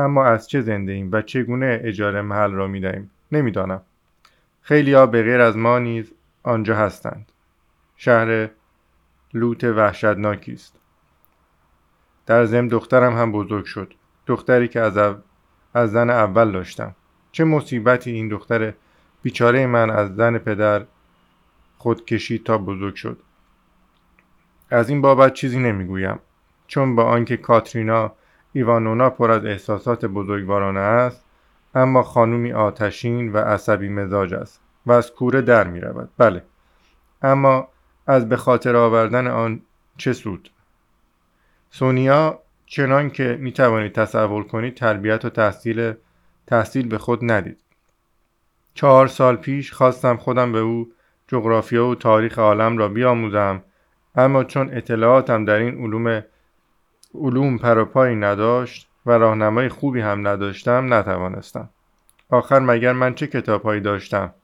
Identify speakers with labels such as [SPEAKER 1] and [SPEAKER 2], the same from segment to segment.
[SPEAKER 1] اما از چه زنده ایم و چگونه اجاره محل را می‌دهیم؟ نمی‌دانم. خیلی ها به غیر از ما نیز آنجا هستند. شهر لوت وحشتناکی است. در ضمن دخترم هم بزرگ شد. دختری که از, از زن اول داشتم. چه مصیبتی این دختر بیچاره من از زن پدر خود کشید تا بزرگ شد. از این بابت چیزی نمی‌گویم. چون با آنکه کاترینا ایوانونا پر از احساسات بزرگوارانه است اما خانومی آتشین و عصبی مزاج است و از کوره در می رود. بله. اما از به خاطر آوردن آن چه سود؟ سونیا چنان که می توانید تصور کنید تربیت و تحصیل تحصیل به خود ندید. چهار سال پیش خواستم خودم به او جغرافیا و تاریخ عالم را بیاموزم اما چون اطلاعاتم در این علوم علوم پروپایی نداشت و راهنمای خوبی هم نداشتم نتوانستم. آخر مگر من چه کتابهایی داشتم؟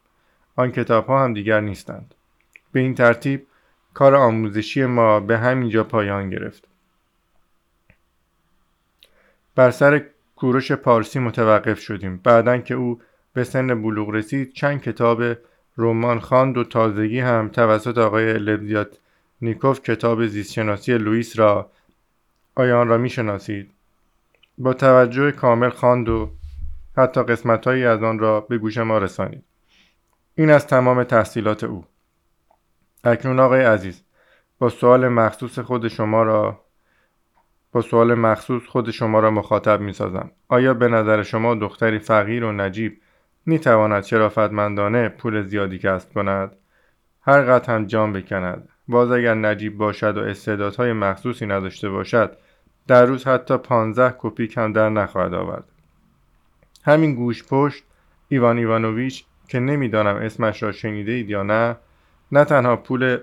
[SPEAKER 1] آن کتاب ها هم دیگر نیستند. به این ترتیب کار آموزشی ما به همینجا پایان گرفت. بر سر کوروش پارسی متوقف شدیم. بعدا که او به سن بلوغ رسید چند کتاب رمان خواند و تازگی هم توسط آقای لبزیات نیکوف کتاب زیستشناسی لوئیس را آیا آن را می‌شناسید با توجه کامل خواند و حتی قسمتهایی از آن را به گوش ما رسانید این از تمام تحصیلات او اکنون آقای عزیز با سوال مخصوص خود شما را با سوال مخصوص خود شما را مخاطب می سازم. آیا به نظر شما دختری فقیر و نجیب می تواند شرافتمندانه پول زیادی کسب کند؟ هر قطع هم جان بکند. باز اگر نجیب باشد و استعدادهای مخصوصی نداشته باشد در روز حتی پانزده کپیک هم در نخواهد آورد. همین گوش پشت ایوان ایوانوویچ که نمی‌دانم اسمش را شنیده اید یا نه نه تنها پول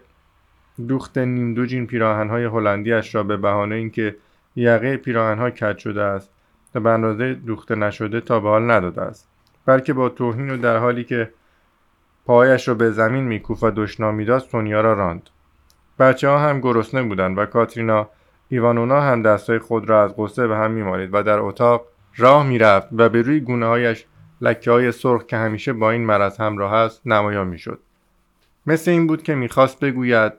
[SPEAKER 1] دوخت نیم دو جین پیراهنهای هلندیاش را به بهانه اینکه یقه پیراهنها کج شده است و به اندازه دوخته نشده تا به حال نداده است بلکه با توهین و در حالی که پایش را به زمین میکوف و دشنام می‌داد سونیا را راند بچه ها هم گرسنه بودند و کاترینا ایوانونا هم دستای خود را از غصه به هم میمالید و در اتاق راه می‌رفت و به روی گونه هایش لکه های سرخ که همیشه با این مرض همراه است نمایان می‌شد. مثل این بود که می‌خواست بگوید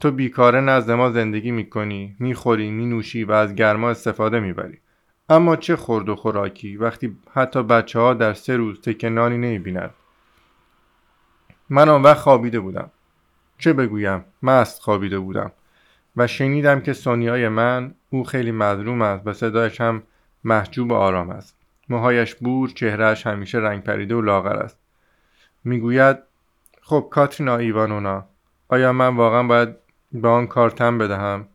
[SPEAKER 1] تو بیکاره نزد ما زندگی می‌کنی می‌خوری مینوشی و از گرما استفاده می‌بری. اما چه خورد و خوراکی وقتی حتی بچه ها در سه روز تکنانی نمی‌بیند من آن وقت خوابیده بودم. چه بگویم؟ مست خوابیده بودم. و شنیدم که سونیای من او خیلی مظلوم است و صدایش هم محجوب آرام است. موهایش بور چهرهش همیشه رنگ پریده و لاغر است. می‌گوید خب کاترینا ایوانونا آیا من واقعا باید به آن کار تم بدهم؟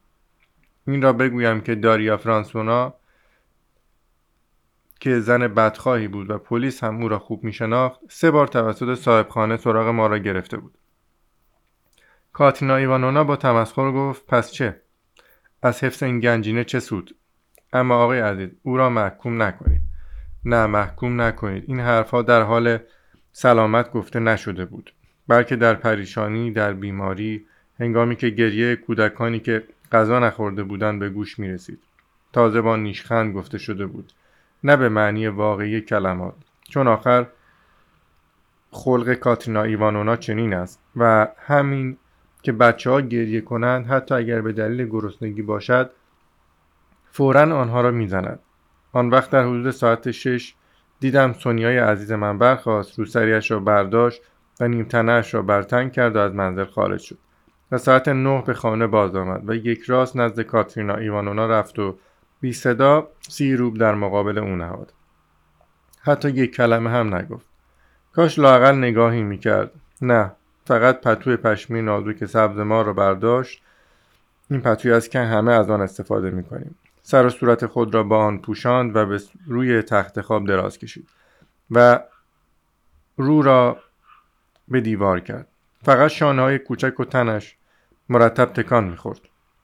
[SPEAKER 1] این را بگویم که داریا فرانسونا که زن بدخواهی بود و پلیس هم او را خوب می شناخت سه بار توسط صاحبخانه سراغ ما را گرفته بود. کاترینا ایوانونا با تمسخر گفت پس چه؟ از حفظ این گنجینه چه سود؟ اما آقای عزیز او را محکوم نکنید. نه محکوم نکنید. این حرفها در حال سلامت گفته نشده بود. بلکه در پریشانی در بیماری هنگامی که گریه کودکانی که غذا نخورده بودند به گوش می رسید تازه با نیشخند گفته شده بود. نه به معنی واقعی کلمات. چون آخر خلق کاترینا ایوانونا چنین است و همین که بچه ها گریه کنند حتی اگر به دلیل گرسنگی باشد فورا آنها را می‌زند آن وقت در حدود ساعت شش دیدم سونیای عزیز من برخواست روسریش را برداشت و نیمتنهاش را برتن کرد و از منزل خارج شد. و ساعت نه به خانه باز آمد و یک راست نزد کاترینا ایوانونا رفت و بی صدا سی روب در مقابل او نهاد. حتی یک کلمه هم نگفت. کاش لاقل نگاهی می‌کرد. نه. فقط پتوی پشمی نازک سبز ما را برداشت این پتوی است که همه از آن استفاده می‌کنیم. سر و صورت خود را با آن پوشاند و به روی تخت خواب دراز کشید و رو را به دیوار کرد. فقط شانه های کوچک و تنش مرتب تکان می‌خورد.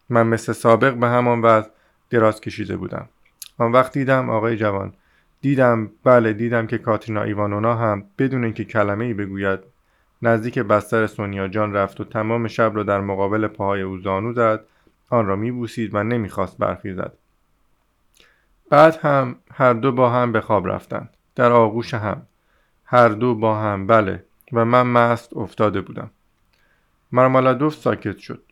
[SPEAKER 1] من مثل سابق به همان وضع دراز کشیده بودم. آن وقت دیدم آقای جوان دیدم بله دیدم که کاترینا ایوانونا هم بدون اینکه کلمه ای بگوید نزدیک بستر سونیا جان رفت و تمام شب را در مقابل پاهای او زانو زد. آن را میبوسید و نمی‌خواست برخیزد بعد هم هر دو با هم به خواب رفتند. در آغوش هم. هر دو با هم. بله. و من مست افتاده بودم. مرمالادوف ساکت شد.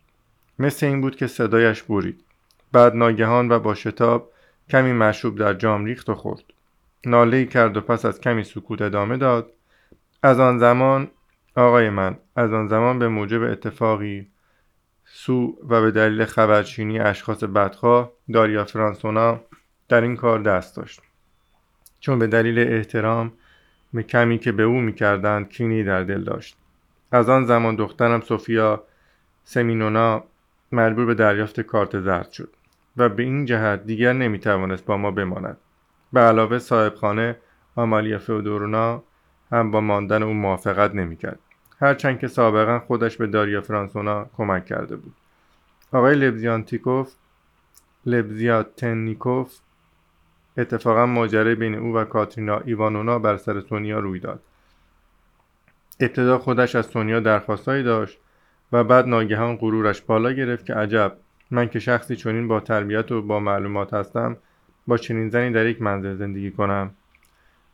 [SPEAKER 1] مثل این بود که صدایش برید. بعد ناگهان و با شتاب کمی مشروب در جام ریخت و خورد. ناله کرد و پس از کمی سکوت ادامه داد. از آن زمان آقای من از آن زمان به موجب اتفاقی سو و به دلیل خبرچینی اشخاص بدخواه داریا فرانسونا در این کار دست داشت. چون به دلیل احترام به کمی که به او می‌کردند کینی در دل داشت. از آن زمان دخترم سوفیا سمینونا مجبور به دریافت کارت زرد شد و به این جهت دیگر نمی‌توانست با ما بماند. به علاوه صاحبخانه آمالیا فودورونا هم با ماندن او موافقت نمی‌کرد. هرچند که سابقا خودش به داریا فرانسونا کمک کرده بود. آقای لبزیانتیکوف لبزیاتنیکوف اتفاقا ماجرای بین او و کاترینا ایوانونا بر سر سونیا روی داد. ابتدا خودش از سونیا درخواستهایی داشت و بعد ناگهان غرورش بالا گرفت که عجب من که شخصی چنین با تربیت و با معلومات هستم با چنین زنی در یک منزل زندگی کنم؟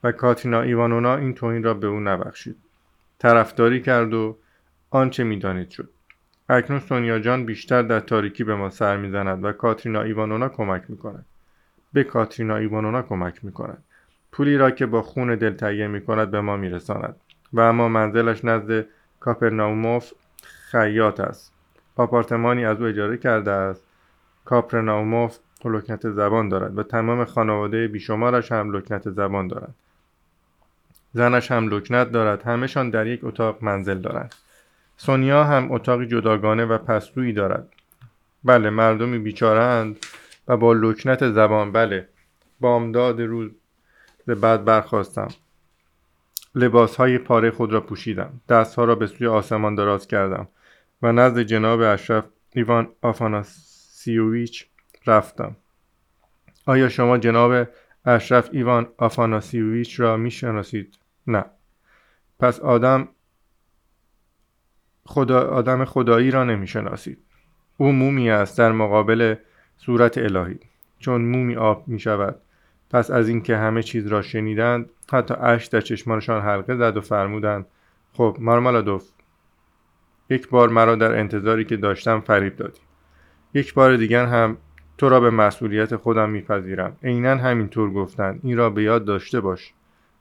[SPEAKER 1] و کاترینا ایوانونا این توهین را به او نبخشید. طرفداری کرد و آنچه می‌دانید شد. اکنون سونیا جان بیشتر در تاریکی به ما سر می‌زند و کاترینا ایوانونا کمک می‌کند. به کاترینا ایوانونا کمک می‌کند. پولی را که با خون دل تهیه می‌کند به ما میرساند. و اما منزلش نزد کاپرناوموف خیاط است. آپارتمانی از او اجاره کرده است. کاپرناوموف لکنت زبان دارد و تمام خانواده بیشمارش هم لکنت زبان دارد زنش هم لکنت دارد همهشان در یک اتاق منزل دارند. سونیا هم اتاقی جداگانه و پستویی دارد. بله مردمی بیچارند و با لکنت زبان بله. بامداد روز بعد برخواستم لباس های پاره خود را پوشیدم. دستها را به سوی آسمان دراز کردم و نزد جناب اشرف ایوان آفاناسیوویچ رفتم. آیا شما جناب اشرف ایوان آفاناسیوویچ را می‌شناسید؟ نه. پس آدم خدا آدم خدایی را نمی‌شناسید. او مومی است در مقابل صورت الهی. چون مومی آب می شود پس از اینکه همه چیز را شنیدند حتی اش در چشمانشان حلقه زد و فرمودند خب مارمالادوف یک بار مرا در انتظاری که داشتم فریب دادی. یک بار دیگر هم تو را به مسئولیت خودم میپذیرم. عینا همینطور گفتند این را به یاد داشته باش.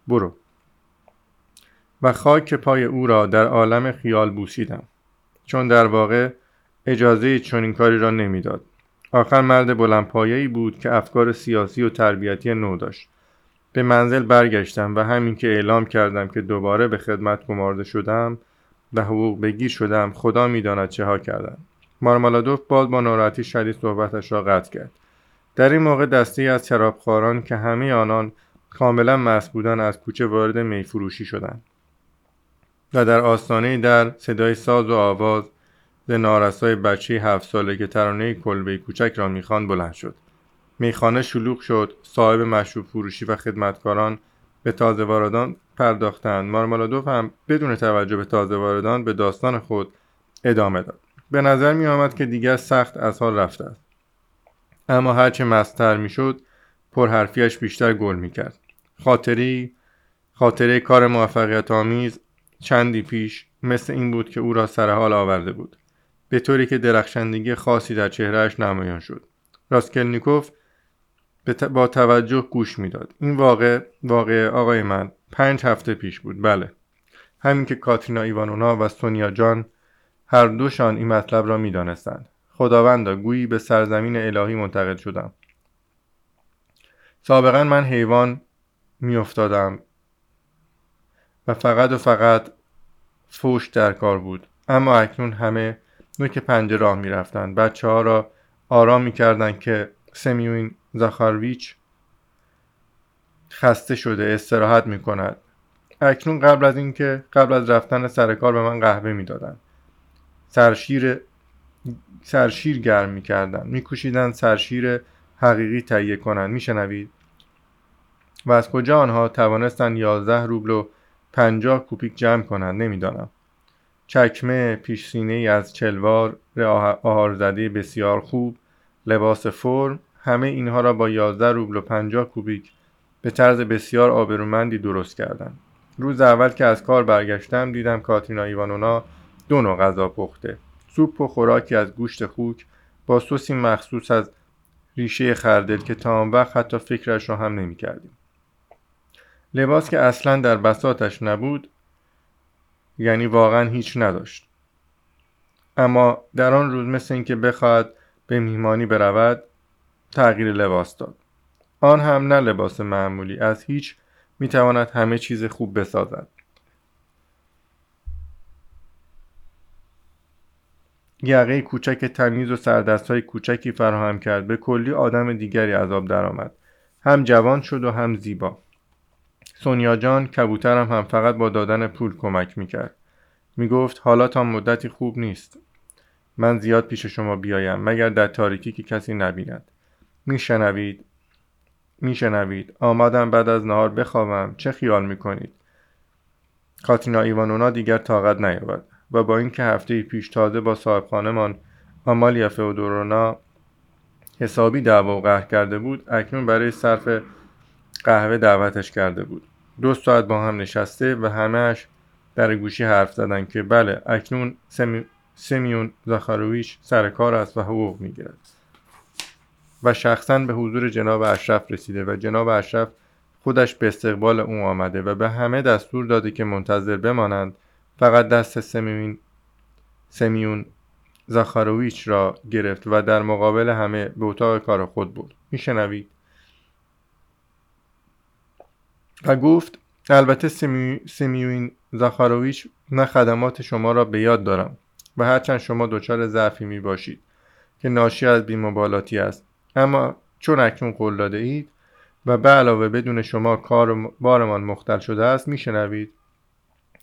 [SPEAKER 1] برو. و خاک پای او را در عالم خیال بوسیدم. چون در واقع اجازه چنین کاری را نمی‌داد. آخر مرد بلندپایه‌ای بود که افکار سیاسی و تربیتی نو داشت. به منزل برگشتم و همین که اعلام کردم که دوباره به خدمت گمارده شدم و حقوق بگیر شدم خدا می‌داند چه ها کردم. مارمالادوف باز با ناراحتی شدید صحبتش را قطع کرد. در این موقع دسته از شرابخواران که همه آنان کاملا مست بودند از کوچه وارد میفروشی شدند و در آستانه در صدای ساز و آواز ز نارسای بچه هفت ساله که ترانه کلبه کوچک را می‌خواند بلند شد. میخانه شلوغ شد. صاحب مشروب فروشی و خدمتکاران به تازه واردان پرداختند. مارمالادوف هم بدون توجه به تازه واردان به داستان خود ادامه داد. به نظر می آمد که دیگر سخت از حال رفته است. اما هرچه مستر می شد پرحرفیش بیشتر گل می کرد خاطری خاطره کار موفقیت آمیز چندی پیش مثل این بود که او را سر حال آورده بود. به طوری که درخشندگی خاصی در چهرهش نمایان شد. راسکلنیکوف با توجه گوش می‌داد. این واقع واقع آقای من پنج هفته پیش بود. بله. همین که کاترینا ایوانونا و سونیا جان هر دوشان این مطلب را می‌دانستند. خداوندا گویی به سرزمین الهی منتقل شدم. سابقا من حیوان میافتادم و فقط و فقط فوش در کار بود. اما اکنون همه نوک پنجه راه می‌رفتند. بچه ها را آرام می‌کردند که سمیوین زاخارویچ خسته شده استراحت می کند اکنون قبل از اینکه قبل از رفتن سر کار به من قهوه می‌دادند. سرشیر سرشیر گرم می‌کردند میکوشیدند سرشیر حقیقی تهیه کنند میشنوید؟ و از کجا آنها توانستند یازده روبل و پنجاه کوپیک جمع کنند؟ نمی‌دانم. چکمه پیش ای از چلوار آهارزده بسیار خوب لباس فرم همه اینها را با 11 روبل و 50 کوبیک به طرز بسیار آبرومندی درست کردند. روز اول که از کار برگشتم دیدم کاترینا ایوانونا دو نوع غذا پخته. سوپ و خوراکی از گوشت خوک با سوسی مخصوص از ریشه خردل که تا آن وقت حتی فکرش را هم نمی کردیم. لباس که اصلا در بساتش نبود یعنی واقعا هیچ نداشت. اما در آن روز مثل اینکه بخواهد به میهمانی برود تغییر لباس داد. آن هم نه لباس معمولی از هیچ می‌تواند همه چیز خوب بسازد. یقه کوچک تمیز و سردست های کوچکی فراهم کرد. به کلی آدم دیگری از آب درآمد. هم جوان شد و هم زیبا. سونیا جان کبوترم هم فقط با دادن پول کمک می‌کرد. می‌گفت حالا تا مدتی خوب نیست. من زیاد پیش شما بیایم مگر در تاریکی که کسی نبیند. میشنوید؟ میشنوید. آمدم بعد از نهار بخوابم. چه خیال می‌کنید؟ کاترینا ایوانونا دیگر طاقت نیاورد. و با اینکه هفته پیش تازه با صاحبخانهمان آمالیا فئودورونا حسابی دعوا و قهر کرده بود اکنون برای صرف قهوه دعوتش کرده بود. دو ساعت با هم نشسته و همهش در گوشی حرف زدن که بله اکنون سمی... سمیون زاخارویش سر کار است و حقوق می‌گیرد. و شخصا به حضور جناب اشرف رسیده و جناب اشرف خودش به استقبال او آمده و به همه دستور داده که منتظر بمانند فقط دست سمیون سمیون زاخارویچ را گرفت و در مقابل همه به اتاق کار خود بود میشنوید؟ و گفت البته سمی... سمیون زاخارویچ نه خدمات شما را به یاد دارم و هرچند شما دچار ضعفی می باشید که ناشی از بیمبالاتی است. اما چون اکنون قول داده اید و به علاوه بدون شما کار بارمان مختل شده است میشنوید؟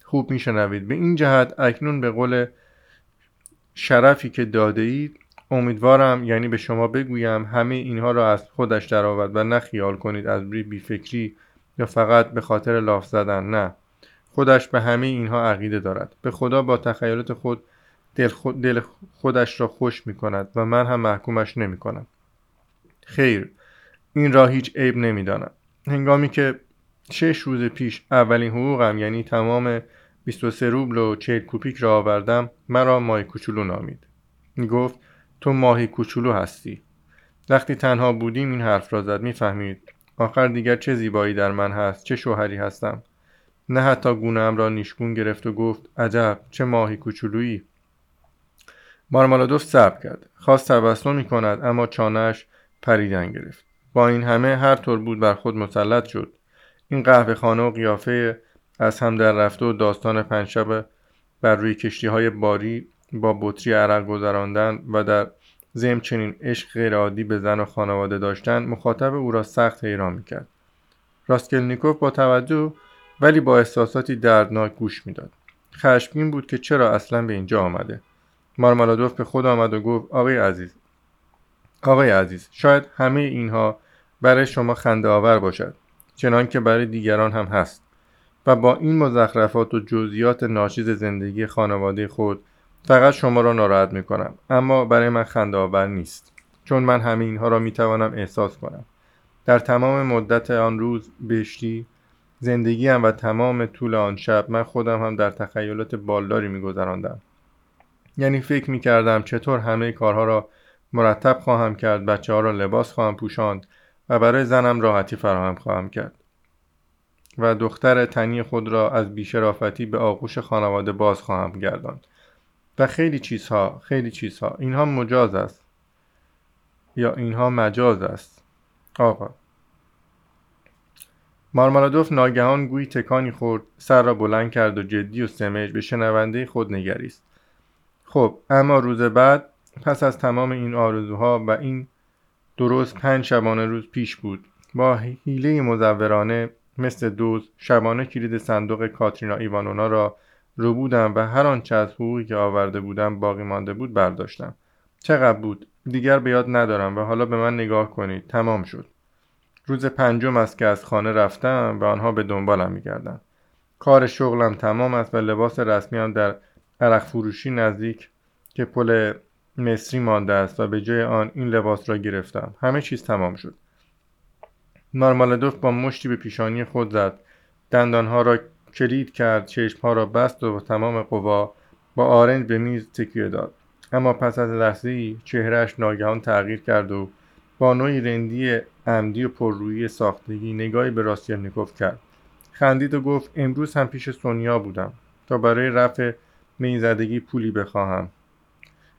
[SPEAKER 1] خوب میشنوید. به این جهت اکنون به قول شرفی که داده اید امیدوارم یعنی به شما بگویم همه اینها را از خودش درآورد و نه خیال کنید از بی فکری یا فقط به خاطر لاف زدن. نه. خودش به همه اینها عقیده دارد. به خدا با تخیلات خود دل, خود دل خودش را خوش می کند و من هم محکومش نمی کنم خیر. این را هیچ عیب نمی‌دانم هنگامی که شش روز پیش اولین حقوقم یعنی تمام 23 روبل و 40 کوپیک را آوردم مرا ماهی کوچولو نامید. گفت تو ماهی کوچولو هستی. وقتی تنها بودیم این حرف را زد. می‌فهمید آخر دیگر چه زیبایی در من هست چه شوهری هستم. نه حتی گونهام را نیشگون گرفت و گفت عجب چه ماهی کوچولویی. مارمالادوف صبر کرد. خواست تبسم کند اما چانهش پریدن گرفت. با این همه هر طور بود بر خود مسلط شد. این قهوه خانه و قیافه از هم در رفته و داستان پنجشب بر روی کشتی های باری با بطری عرق گذراندن و در زم چنین عشق غیرعادی به زن و خانواده داشتن مخاطب او را سخت حیران می‌کرد. راسکلنیکوف با توجه ولی با احساساتی دردناک گوش می‌داد. خشمگین بود که چرا اصلا به اینجا آمده. مارمالادوف به خود آمد و گفت آقای عزیز آقای عزیز شاید همه اینها برای شما خنده آور باشد. چنان که برای دیگران هم هست. و با این مزخرفات و جزئیات ناشیز زندگی خانواده خود فقط شما را ناراحت می کنم اما برای من خنده آور نیست. چون من همه اینها را می توانم احساس کنم. در تمام مدت آن روز بهشتی زندگیم و تمام طول آن شب من خودم هم در تخیلات بالداری می گذراندم. یعنی فکر می کردم چطور همه کارها را مرتب خواهم کرد بچه ها را لباس خواهم پوشاند و برای زنم راحتی فراهم خواهم کرد. و دختر تنی خود را از بیشرافتی به آغوش خانواده باز خواهم گرداند. و خیلی چیزها خیلی چیزها. اینها مجاز است. یا اینها مجاز است. آقا. مارمالادوف ناگهان گویی تکانی خورد سر را بلند کرد و جدی و سمج به شنونده خود نگریست. خب اما روز بعد پس از تمام این آرزوها و این درست پنج شبانه روز پیش بود. با حیله مزورانه مثل دوز شبانه کلید صندوق کاترینا ایوانونا را رو بودم و هر آنچه از حقوقی که آورده بودم باقی مانده بود برداشتم. چقدر بود؟ دیگر به یاد ندارم و حالا به من نگاه کنید. تمام شد. روز پنجم است که از خانه رفتم و آنها به دنبالم میگردند. کار شغلم تمام است و لباس رسمی هم در عرق فروشی نزدیک که پل مصری مانده است و به جای آن این لباس را گرفتم. همه چیز تمام شد. مارمالادوف با مشتی به پیشانی خود زد. دندانها را کلید کرد. چشمها را بست و تمام قوا با آرنج به میز تکیه داد. اما پس از لحظه ای چهرهش ناگهان تغییر کرد و با نوعی رندی عمدی و پررویی ساختگی نگاهی به راستیلنیکوف کرد. خندید و گفت امروز هم پیش سونیا بودم. تا برای رفع میزدگی پولی بخواهم.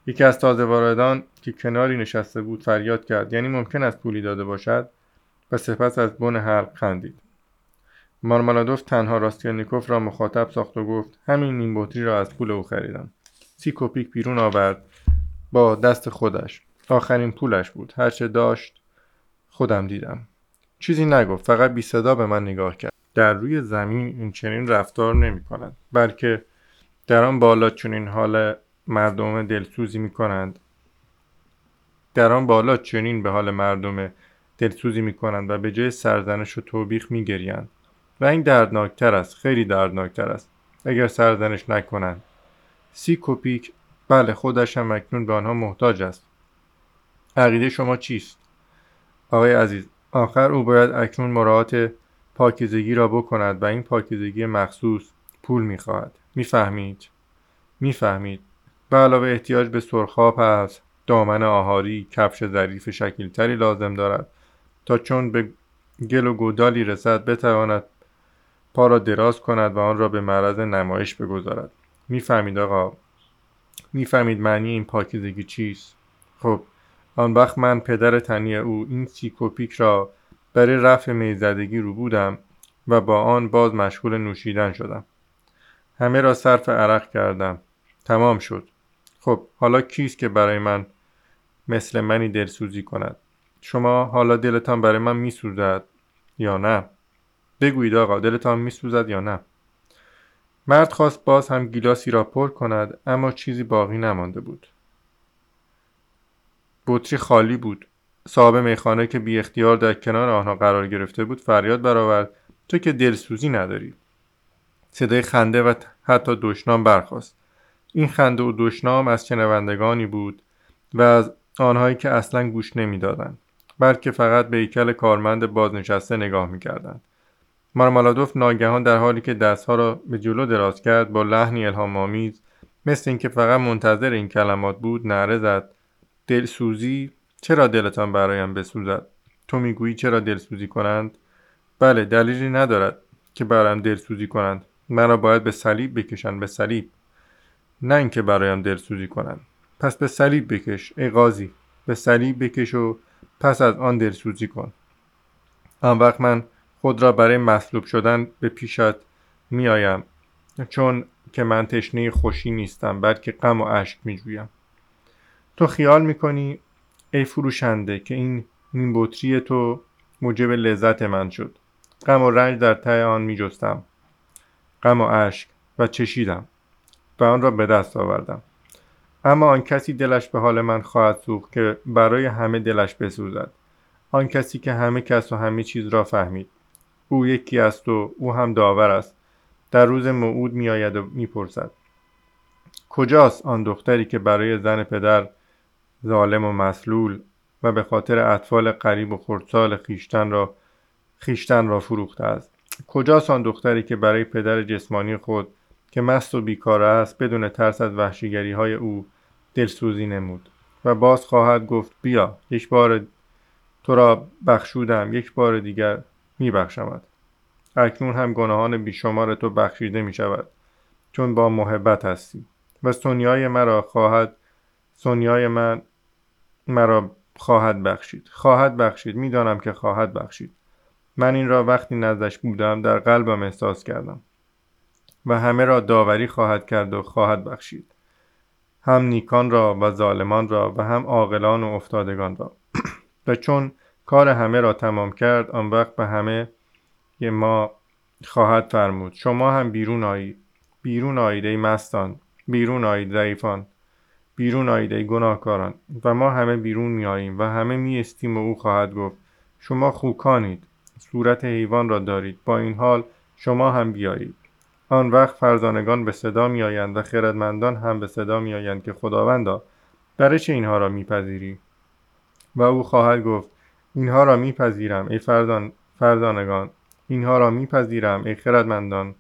[SPEAKER 1] یکی از تازه واردان که کناری نشسته بود فریاد کرد یعنی ممکن است پولی داده باشد و سپس از بن حلق خندید. مارمالادوف تنها راستیانیکوف را مخاطب ساخت و گفت همین نیم بطری را از پول او خریدم. سی کوپیک بیرون آورد با دست خودش. آخرین پولش بود. هرچه داشت خودم دیدم. چیزی نگفت فقط بی صدا به من نگاه کرد. در روی زمین این چنین رفتار نمی کند بلکه در آن بالا چنین حال مردم دلسوزی می کنند در آن بالا چنین به حال مردم دلسوزی می کنند و به جای سرزنش و توبیخ می گریند و این دردناکتر است خیلی دردناکتر است. اگر سرزنش نکنند. سی کوپیک بله خودش هم اکنون به آنها محتاج است. عقیده شما چیست؟ آقای عزیز آخر او باید اکنون مراعات پاکیزگی را بکند و این پاکیزگی مخصوص پول می‌خواهد. می‌فهمید؟ می‌فهمید. به علاوه احتیاج به سرخاب است دامن آهاری کفش ظریف شکیلتری لازم دارد تا چون به گل و گودالی رسد بتواند پا را دراز کند و آن را به معرض نمایش بگذارد. می‌فهمید آقا؟ می‌فهمید معنی این پاکیزگی چیست؟ خب آن وقت من پدر تنی او این سیکوپیک را برای رفع میزدگی رو بودم و با آن باز مشغول نوشیدن شدم. همه را صرف عرق کردم. تمام شد. خب حالا کیست که برای من مثل منی دلسوزی کند؟ شما حالا دلتان برای من میسوزد یا نه؟ بگویید آقا دلتان میسوزد یا نه؟ مرد خواست باز هم گیلاسی را پر کند اما چیزی باقی نمانده بود. بطری خالی بود. صاحب میخانه که بی اختیار در کنار آنها قرار گرفته بود فریاد برآورد تو که دلسوزی نداری. صدای خنده و حتی دشنام برخاست. این خنده و دشنام از شنوندگانی بود و از آنهایی که اصلا گوش نمی‌دادند بلکه فقط به ایکل کارمند بازنشسته نگاه می‌کردند. مارمالادوف ناگهان در حالی که دستها را به جلو دراز کرد با لحنی الهامآمیز مثل اینکه فقط منتظر این کلمات بود نعره زد. دلسوزی چرا دلتان برایم بسوزد؟ تو می‌گویی چرا دلسوزی کنند؟ بله دلیلی ندارد که برایم دلسوزی کنند. مرا باید به صلیب بکشند به صلیب. نه اینکه برایم دلسوزی کنند. پس به صلیب بکش ای قاضی. به صلیب بکش و پس از آن دلسوزی کن. آن وقت من خود را برای مصلوب شدن به پیشت میآیم. چون که من تشنه خوشی نیستم بلکه غم و اشک میجویم. تو خیال می‌کنی ای فروشنده که این نیم تو موجب لذت من شد. غم و رنج در ته آن میجستم. غم و اشک و چشیدم. و آن را به دست آوردم. اما آن کسی دلش به حال من خواهد سوخت که برای همه دلش بسوزد. آن کسی که همه کس و همه چیز را فهمید. او یکی است و او هم داور است. در روز موعود میآید و می‌پرسد. کجاست آن دختری که برای زن پدر ظالم و مسلول و به خاطر اطفال قریب و خردسال خیشتن را خیشتن را فروخته است؟ کجاست آن دختری که برای پدر جسمانی خود که مست و بیکار است بدون ترس از وحشیگری های او دلسوزی نمود و باز خواهد گفت بیا یک بار تو را بخشودم یک بار دیگر میبخشمد اکنون هم گناهان بیشمار تو بخشیده می شود چون با محبت هستی. و سونیای مرا خواهد سونیای من مرا خواهد بخشید. خواهد بخشید می‌دانم که خواهد بخشید. من این را وقتی نزدش بودم در قلبم احساس کردم. و همه را داوری خواهد کرد و خواهد بخشید. هم نیکان را و ظالمان را و هم عاقلان و افتادگان را. و چون کار همه را تمام کرد آن وقت به همه ما خواهد فرمود شما هم بیرون آیید بیرون آیید ای مستان. بیرون آیید ضعیفان. بیرون آیید ای گناهکاران. و ما همه بیرون می آییم و همه می استیم و او خواهد گفت شما خوکانید. صورت حیوان را دارید. با این حال شما هم بیایید. آن وقت فرزانگان به صدا می آیند و خردمندان هم به صدا می آیند که خداوندا برای چه اینها را میپذیری؟ و او خواهد گفت اینها را میپذیرم ای فردان فردانگان اینها را میپذیرم ای خردمندان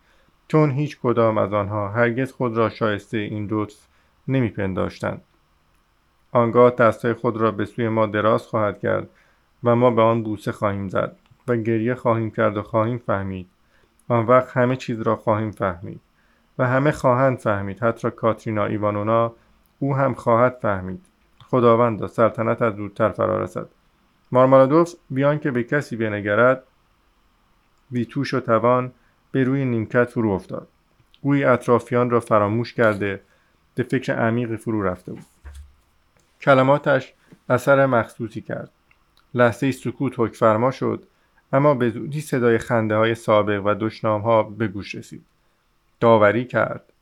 [SPEAKER 1] چون هیچ کدام از آنها هرگز خود را شایسته این لطف نمیپنداشتند. آنگاه دستای خود را به سوی ما دراز خواهد کرد و ما به آن بوسه خواهیم زد و گریه خواهیم کرد و خواهیم فهمید. آن وقت همه چیز را خواهیم فهمید و همه خواهند فهمید حتی کاترینا ایوانونا او هم خواهد فهمید. خداوند سلطنت از زودتر فرا رسد مارمالادوف بیان که به کسی بنگرد بی توش و توان به روی نیمکت فرو افتاد. گویی اطرافیان را فراموش کرده به فکر عمیقی فرو رفته بود. کلماتش اثر مخصوصی کرد. لحظه سکوت حک فرما شد اما به زودی صدای خنده های سابق و دشنام ها به گوش رسید. داوری کرد.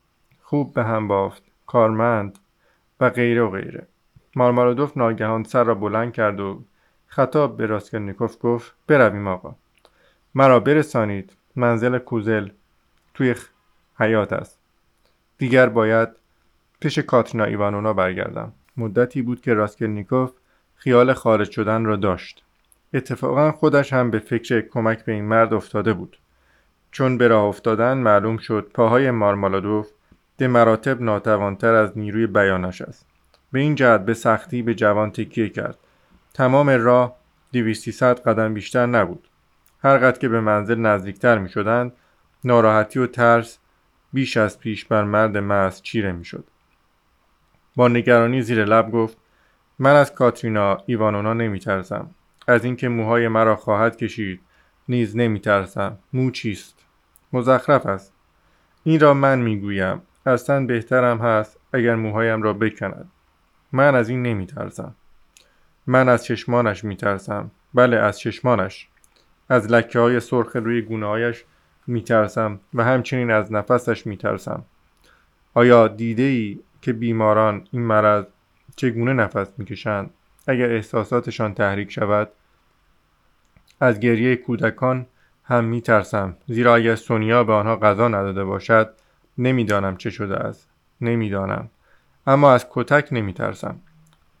[SPEAKER 1] خوب به هم بافت. کارمند. و غیره و غیره. مارمارودوف ناگهان سر را بلند کرد و خطاب به راسکلنیکوف گفت برویم آقا. مرا برسانید. منزل کوزل توی حیات است. دیگر باید پیش کاترینا ایوانونا برگردم. مدتی بود که راسکلنیکوف خیال خارج شدن را داشت. اتفاقا خودش هم به فکر کمک به این مرد افتاده بود چون به راه افتادن معلوم شد پاهای مارمالادوف به مراتب ناتوانتر از نیروی بیانش است به این جهت به سختی به جوان تکیه کرد تمام راه دویستی قدم بیشتر نبود هر که به منزل نزدیکتر می شدند ناراحتی و ترس بیش از پیش بر مرد مست چیره می شد. با نگرانی زیر لب گفت من از کاترینا ایوانونا نمی ترسم. از اینکه موهای مرا خواهد کشید نیز نمی ترسم. مو چیست؟ مزخرف است. این را من می گویم. اصلا بهترم هست اگر موهایم را بکند. من از این نمی ترسم. من از چشمانش می ترسم. بله از چشمانش. از لکه های سرخ روی گونه هایش می ترسم و همچنین از نفسش می ترسم. آیا دیده ای که بیماران این مرض چگونه نفس می‌کشند اگر احساساتشان تحریک شود از گریه کودکان هم میترسم. زیرا اگر سونیا به آنها غذا نداده باشد نمی‌دانم چه شده است. نمی‌دانم. اما از کتک نمیترسم.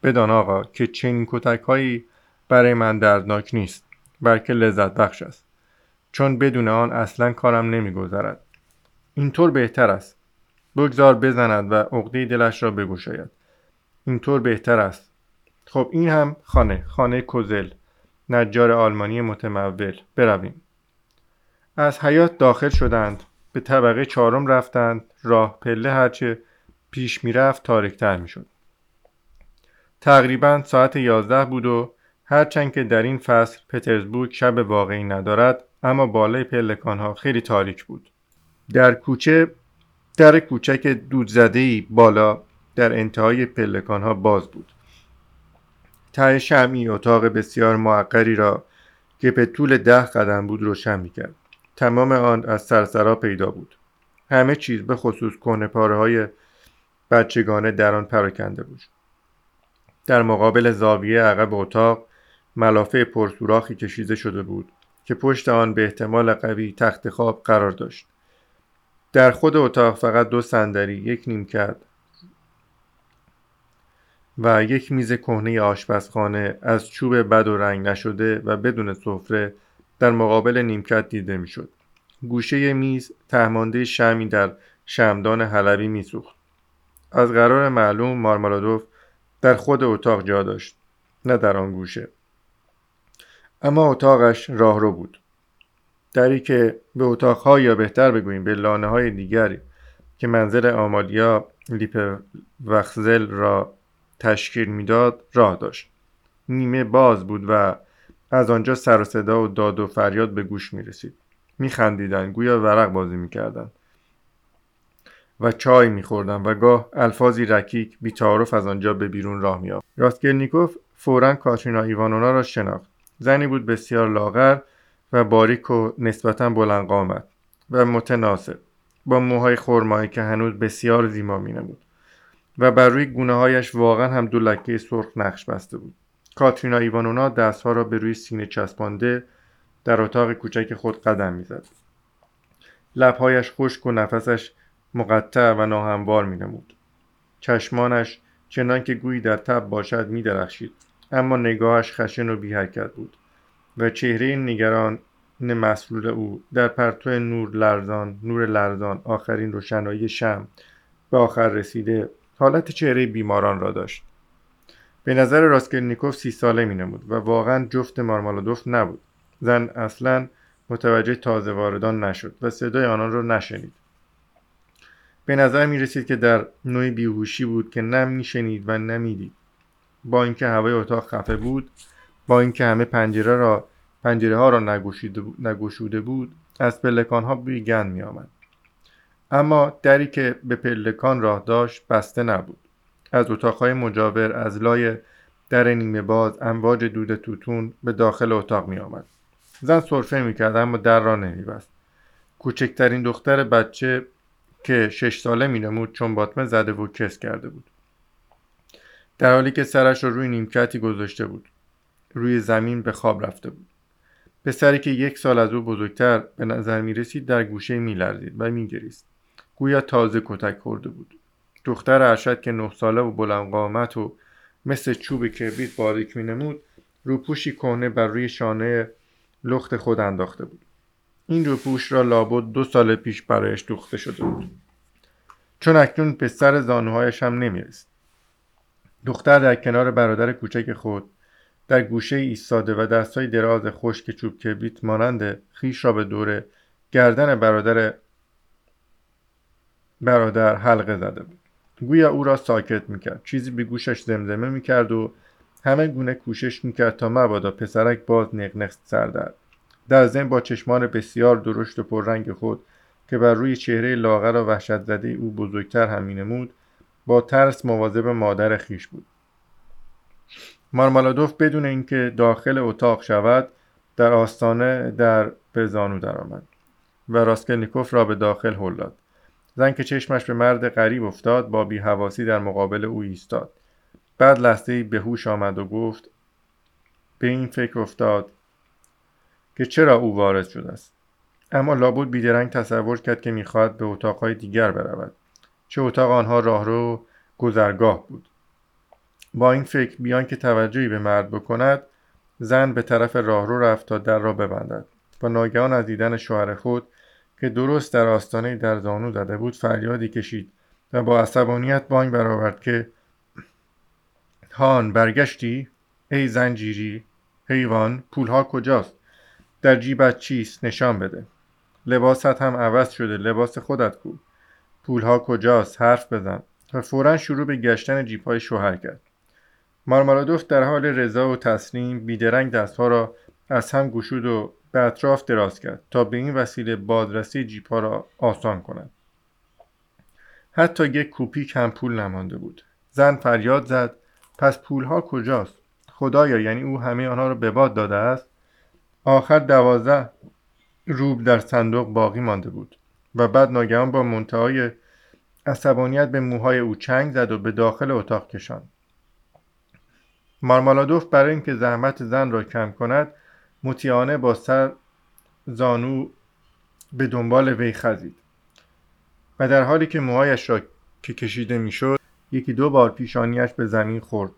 [SPEAKER 1] بدان آقا که چنین کتک هایی برای من دردناک نیست بلکه لذت بخش است. چون بدون آن اصلا کارم نمیگذرد. اینطور بهتر است. بگذار بزند و عقده دلش را بگشاید. اینطور بهتر است. خب این هم خانه خانه کوزل نجار آلمانی متمول. برویم. از حیات داخل شدند به طبقه چهارم رفتند راه پله هرچه پیش می‌رفت تاریکتر می‌شد. تقریبا ساعت یازده بود و هرچند که در این فصل پترزبورگ شب واقعی ندارد اما بالای پلکانها خیلی تاریک بود. در کوچه در کوچک دودزده بالا در انتهای پلکان ها باز بود. ته شمی اتاق بسیار معقری را که به طول ده قدم بود روشن می‌کرد. تمام آن از سرسرا پیدا بود. همه چیز به خصوص کنه پاره های بچگانه در آن پراکنده بود. در مقابل زاویه عقب اتاق ملافه پرسوراخی کشیده شده بود که پشت آن به احتمال قوی تخت خواب قرار داشت. در خود اتاق فقط دو صندلی یک نیمکت و یک میز کهنه آشپزخانه از چوب بد و رنگ نشده و بدون سفره در مقابل نیمکت دیده می‌شد. گوشه میز تهمانده شمی در شمدان حلبی میسوخت. از قرار معلوم مارمالادوف در خود اتاق جا داشت نه در آن گوشه. اما اتاقش راهرو بود. دری که به اتاقها یا بهتر بگوییم به لانه های دیگری که منزل آمالیا لیپ وخزل را تشکیل می‌داد راه داشت. نیمه باز بود و از آنجا سر و صدا و داد و فریاد به گوش می رسید می خندیدن گویا ورق بازی می کردن. و چای می خوردن و گاه الفاظی رکیک بی تعارف از آنجا به بیرون راه می آفد راستگلنیکوف فورا کاترینا ایوانونا را شناخت. زنی بود بسیار لاغر و باریک و نسبتا بلند قامت و متناسب. با موهای خرمایی که هنوز بسیار زیما نمود و بر روی گونه هایش واقعا هم دو لکه سرخ نقش بسته بود کاترینا ایوانونا دستها را به روی سینه چسبانده در اتاق کوچک خود قدم می‌زد لبهایش خشک و نفسش مقطع و ناهموار نمود چشمانش چنان که گویی در تب باشد می درخشید. اما نگاهش خشن و بی حرکت بود و چهره نگران مسئول او در پرتو نور لرزان نور لرزان آخرین روشنایی شم به آخر رسیده حالت چهره بیماران را داشت. به نظر راسکلنیکوف سی ساله می نمود و واقعا جفت مارمالادوف نبود. زن اصلا متوجه تازه واردان نشد و صدای آنان را نشنید. به نظر می رسید که در نوعی بیهوشی بود که نه میشنید و نمی‌دید با اینکه هوای اتاق خفه بود با اینکه همه پنجره را پنجره ها را نگشوده بود از پلکان ها بوی گند می آمد. اما دری که به پلکان راه داشت بسته نبود از اتاقهای مجاور از لای در نیمه باز امواج دود توتون به داخل اتاق می آمد. زن صرفه می کرد اما در را نمی بست. کوچکترین دختر بچه که شش ساله می نمود چون باطمه زده و کس کرده بود. در حالی که سرش را روی نیمکتی گذاشته بود. روی زمین به خواب رفته بود. پسری که یک سال از او بزرگتر به نظر می رسید در گوشه می لرزید و می گریست. گویا تازه کتک خورده بود. دختر ارشد که نه ساله و بلند قامت و مثل چوب کبریت باریک می نمود روپوشی کهنه بر روی شانه لخت خود انداخته بود. این روپوش را لابد دو سال پیش برایش دوخته شده بود. چون اکنون به سر زانوهایش هم نمی‌رسید. دختر در کنار برادر کوچک خود در گوشه ایستاده و دستای دراز خشک چوب کبریت مانند خیش را به دور گردن برادر برادر حلقه زده بود. گویا او را ساکت می‌کرد. چیزی به گوشش زمزمه می‌کرد و همه گونه کوشش می‌کرد تا مبادا پسرک باز نقنق سر در در ضمن با چشمان بسیار درشت و پررنگ خود که بر روی چهره لاغر و وحشت زده او بزرگتر هم مینمود با ترس مواظب مادر خیش بود. مارمالادوف بدون اینکه داخل اتاق شود در آستانه در به زانو درآمد و راسکلنیکوف را به داخل هل داد. زن که چشمش به مرد غریب افتاد با بیهواسی در مقابل او ایستاد. بعد لحظه به هوش آمد و گفت به این فکر افتاد که چرا او وارد شده است. اما لابد بیدرنگ تصور کرد که می‌خواهد به اتاقهای دیگر برود چه اتاق آنها راهرو گذرگاه بود. با این فکر بیان که توجهی به مرد بکند زن به طرف راهرو رفت تا در را ببندد و ناگهان از دیدن شوهر خود که درست در آستانه در زانو زده بود فریادی کشید و با عصبانیت بانگ برآورد که هان برگشتی؟ ای زنجیری حیوان پولها کجاست؟ در جیبت چیست؟ نشان بده. لباست هم عوض شده لباس خودت کو. پولها کجاست؟ حرف بزن. و فورا شروع به گشتن جیبهای شوهر کرد. مارمالادوف در حال رضا و تسلیم بیدرنگ دستها را از هم گشود و به اطراف دراز کرد تا به این وسیله بادرسی جیپها را آسان کند. حتی یک کوپیک هم پول نمانده بود. زن فریاد زد پس پولها کجاست؟ خدایا یعنی او همه آنها را به باد داده است؟ آخر دوازده روب در صندوق باقی مانده بود و بعد ناگهان با منتهای عصبانیت به موهای او چنگ زد و به داخل اتاق کشاند. مارمالادوف برای اینکه زحمت زن را کم کند مطیعانه با سر زانو به دنبال وی خزید و در حالی که موهایش را که کشیده می‌شد یکی دو بار پیشانیش به زمین خورد.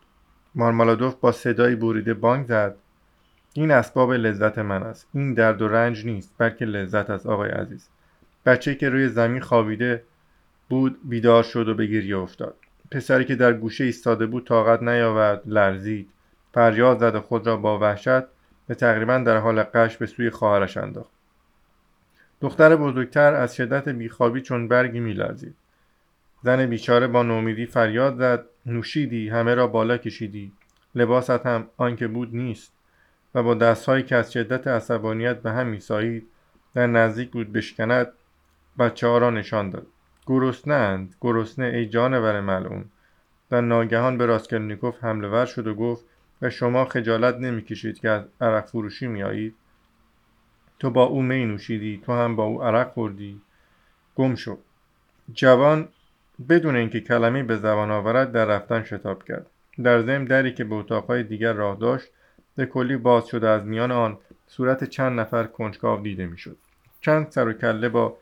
[SPEAKER 1] مارمالادوف با صدایی بریده بانگ زد. این اسباب لذت من است. این درد و رنج نیست بلکه لذت است آقای عزیز. بچه که روی زمین خوابیده بود بیدار شد و به گریه افتاد. پسری که در گوشه ایستاده بود طاقت نیاورد لرزید. فریاد زد خود را با وحشت به تقریبا در حال قش به سوی خواهرش انداخت. دختر بزرگتر از شدت بیخوابی چون برگی میلرزید. زن بیچاره با نومیدی فریاد زد نوشیدی؟ همه را بالا کشیدی. لباست هم آنکه بود نیست. و با دستهایی که از شدت عصبانیت به هم میسایید در نزدیک بود بشکند بچه ها را نشان داد. گرسنهاند گرسنه ای جانور ملعون. و ناگهان به راسکلنیکوف حمله ور شد و گفت و شما خجالت نمی‌کشید که از عرق فروشی میآیید تو با او می نوشیدی تو هم با او عرق خوردی. گم شو. جوان بدون اینکه کلمه به زبان آورد در رفتن شتاب کرد. در ضمن دری که به اتاقهای دیگر راه داشت به کلی باز شده از میان آن صورت چند نفر کنجکاو دیده می‌شد. چند سر و کله با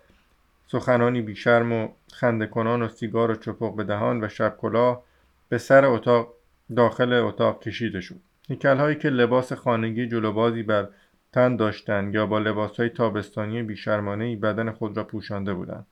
[SPEAKER 1] سخنانی بیشرم و خنده کنان و سیگار و چپق به دهان و شب کلاه به سر اتاق داخل اتاق کشیده شد هیکل هایی که لباس خانگی جلوبازی بر تن داشتند یا با لباس های تابستانی بیشرمانه بدن خود را پوشانده بودند